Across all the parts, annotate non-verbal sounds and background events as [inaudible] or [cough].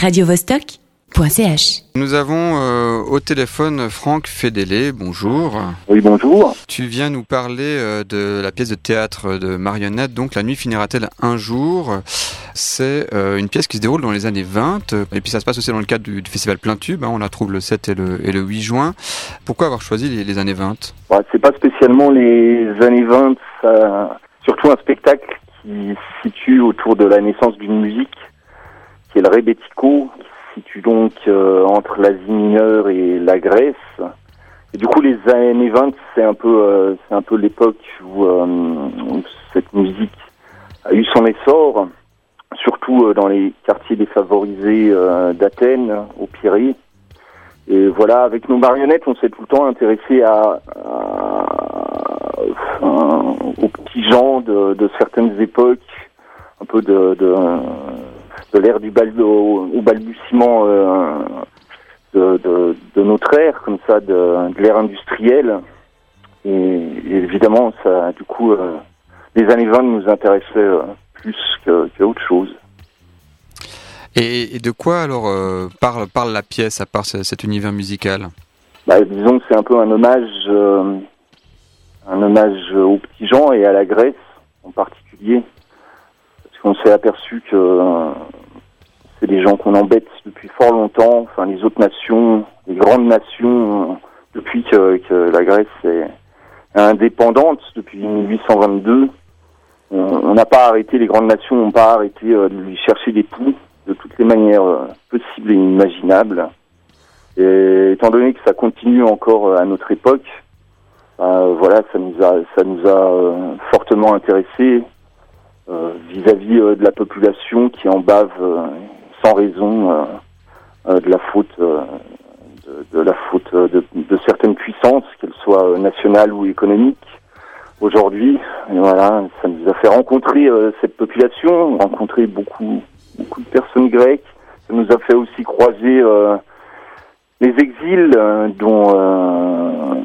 radiovostok.ch. Nous avons euh, au téléphone Franck Fédélé, bonjour. Oui, bonjour. Tu viens nous parler euh, de la pièce de théâtre de marionnette, donc La nuit finira-t-elle un jour? C'est euh, une pièce qui se déroule dans les années 20, et puis ça se passe aussi dans le cadre du, du festival Plein Tube, hein, on la trouve le 7 et le, et le 8 juin. Pourquoi avoir choisi les, les années 20 Bah, c'est pas spécialement les années 20, ça- surtout un spectacle qui se situe autour de la naissance d'une musique, qui est le rebetiko, qui se situe donc euh, entre l'Asie mineure et la Grèce. Et du coup, les années 20, c'est un peu, euh, c'est un peu l'époque où, euh, cette musique a eu son essor, surtout euh, dans les quartiers défavorisés d'Athènes, au Pirée. Et voilà, avec nos marionnettes, on s'est tout le temps intéressé à, à- aux petits gens de, certaines époques, un peu de, de l'ère du bal, au, au balbutiement euh, de, de, de notre ère, comme ça, de, de l'ère industrielle. Et, et évidemment, ça, du coup, euh, les années 20 nous intéressaient euh, plus que, que autre chose. et, et de quoi alors euh, parle, parle la pièce, à part ce- cet univers musical? Bah, disons que c'est un peu un hommage, euh, un hommage aux petits gens et à la Grèce en particulier, parce qu'on s'est aperçu que c'est des gens qu'on embête depuis fort longtemps, enfin les autres nations, les grandes nations, depuis que, que la Grèce est indépendante depuis 1822. On n'a pas arrêté, les grandes nations n'ont pas arrêté euh, de lui chercher des poux de toutes les manières euh, possibles et imaginables. Et étant donné que ça continue encore euh, à notre époque, euh, voilà, ça nous a, ça nous a fortement intéressés vis-à-vis euh, de la population qui en bave sans raison euh, euh, de la faute, euh, de, la faute de, certaines puissances, qu'elles soient nationales ou économiques. Aujourd'hui, voilà, ça nous a fait rencontrer cette population, rencontrer beaucoup, beaucoup de personnes grecques. Ça nous a fait aussi croiser les exils dont,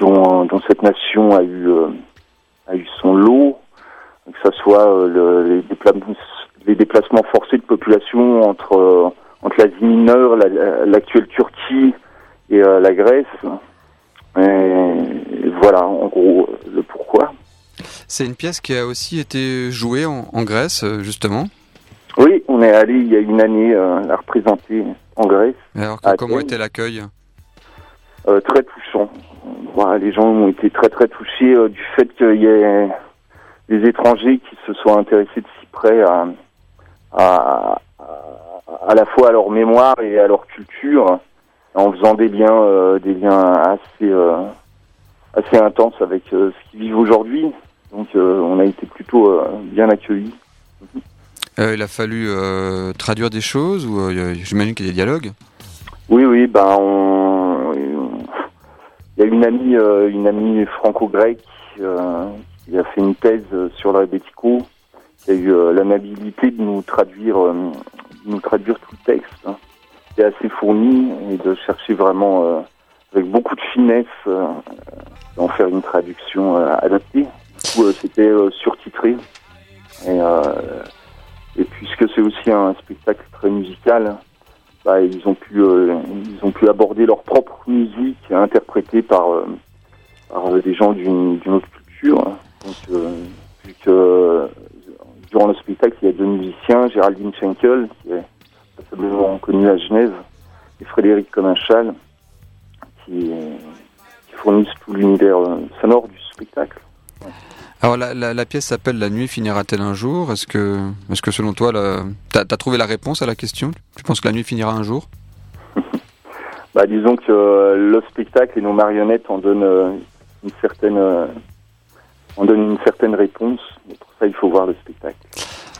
dont, cette nation a eu, a eu son lot, que ce soit le- les, dépla- les déplacements forcés de population entre, euh, entre l'Asie mineure, la- l'actuelle Turquie et euh, la Grèce. Et, et voilà, en gros, le pourquoi. C'est une pièce qui a aussi été jouée en, en Grèce, euh, justement. Oui, on est allé il y a une année euh, la représenter en Grèce. Alors, À comment était l'accueil? Euh, très touchant. Voilà, les gens ont été très très touchés euh, du fait qu'il y ait des étrangers qui se soient intéressés de si près à, à, à, à la fois à leur mémoire et à leur culture, en faisant des liens euh, des liens assez euh, assez intenses avec euh, ce qu'ils vivent aujourd'hui. Donc on a été plutôt bien accueillis. Il a fallu traduire des choses ou j'imagine qu'il y a des dialogues? Oui, oui, ben on, il y a une amie, une amie franco-grecque qui a fait une thèse sur le Rebetiko, qui a eu euh, l'amabilité de nous traduire, euh, de nous traduire tout le texte. hein. C'est assez fourni et de chercher vraiment euh, avec beaucoup de finesse d'en faire une traduction adaptée. Du coup, c'était surtitré et puisque c'est aussi un spectacle très musical, bah, ils ont pu ils ont pu aborder leur propre musique interprétée par des gens d'une autre culture. Donc euh, vu que euh, durant le spectacle il y a deux musiciens, Géraldine Schenkel qui est passablement connue à Genève et Frédéric Cominchal qui, qui fournissent tout l'univers euh, sonore du spectacle. Alors la, la, la pièce s'appelle La nuit finira-t-elle un jour? Est-ce que, est que selon toi, t'as as trouvé la réponse à la question? Tu penses que la nuit finira un jour? [laughs] Bah, disons que euh, le spectacle et nos marionnettes en donnent euh, une certaine euh, en donnent une certaine réponse. Mais pour ça, il faut voir le spectacle.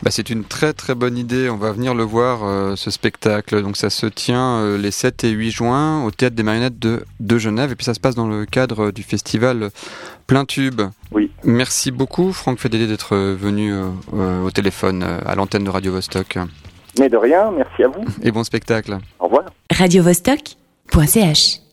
Bah, C'est une très très bonne idée, on va venir le voir, euh, ce spectacle. Donc ça se tient euh, les 7 et 8 juin au Théâtre des Marionnettes de, de Genève et puis ça se passe dans le cadre du festival Plein Tube. Oui. Merci beaucoup Franck Fédélé d'être venu euh, euh, au téléphone euh, à l'antenne de Radio Vostok. Mais de rien, merci à vous. Et bon spectacle. Au revoir. radiovostok.ch